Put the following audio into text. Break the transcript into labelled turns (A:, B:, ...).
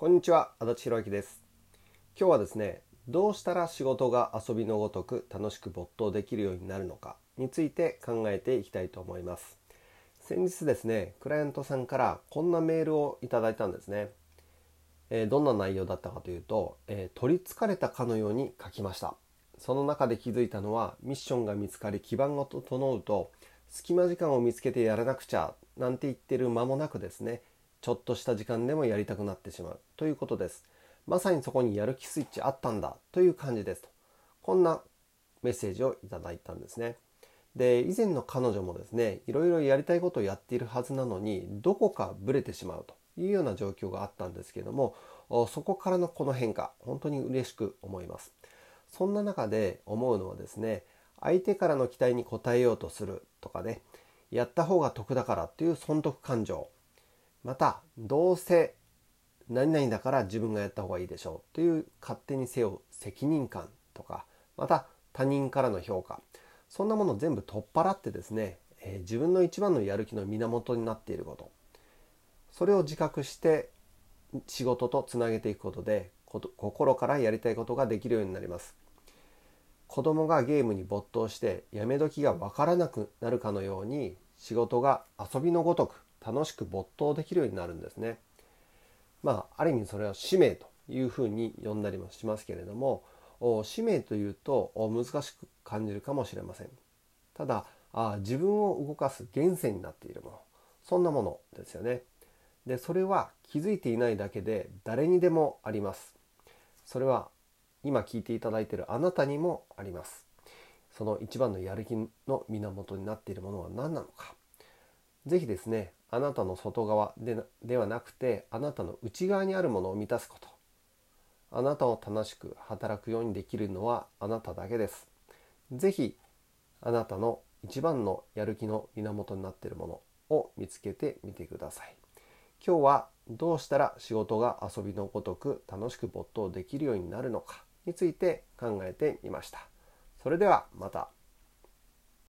A: こんにちは足立弘之です。今日はですねどうしたら仕事が遊びのごとく楽しく没頭できるようになるのかについて考えていきたいと思います。先日ですねクライアントさんからこんなメールをいただいたんですね、えー、どんな内容だったかというと、えー、取りつかれたかのように書きました。その中で気づいたのはミッションが見つかり基盤が整うと隙間時間を見つけてやらなくちゃなんて言ってる間もなくですねちょっとした時間でもやりたくなってしまうということです。まさにそこにやる気スイッチあったんだという感じですと。こんなメッセージをいただいたんですね。で、以前の彼女もですね、いろいろやりたいことをやっているはずなのに、どこかブレてしまうというような状況があったんですけども、そこからのこの変化、本当に嬉しく思います。そんな中で思うのはですね、相手からの期待に応えようとするとかね、やった方が得だからっていう損得感情、またどうせ何々だから自分がやった方がいいでしょうという勝手に背負う責任感とかまた他人からの評価。そんなものを全部取っ払ってですね、えー、自分の一番のやる気の源になっていること。それを自覚して仕事とつなげていくことで心からやりたいことができるようになります。子供がゲームに没頭してやめ時がわからなくなるかのように仕事が遊びのごとく楽しく没頭できるようになるんですね。まあ、ある意味それは使命というふうに呼んだりもしますけれども使命というと難しく感じるかもしれません。ただあ自分を動かす源泉になっているものそんなものですよね。でそれは気づいていないだけで誰にでもあります。それは今聞いていただいているあなたにもあります。その一番のやる気の源になっているものは何なのか。是非ですねあなたの外側でではなくてあなたの内側にあるものを満たすこと。あなたを楽しく働くようにできるのはあなただけです。是非あなたの一番のやる気の源になっているものを見つけてみてください。今日はどうしたら仕事が遊びのごとく楽しく没頭できるようになるのかについて考えてみました。それではまた。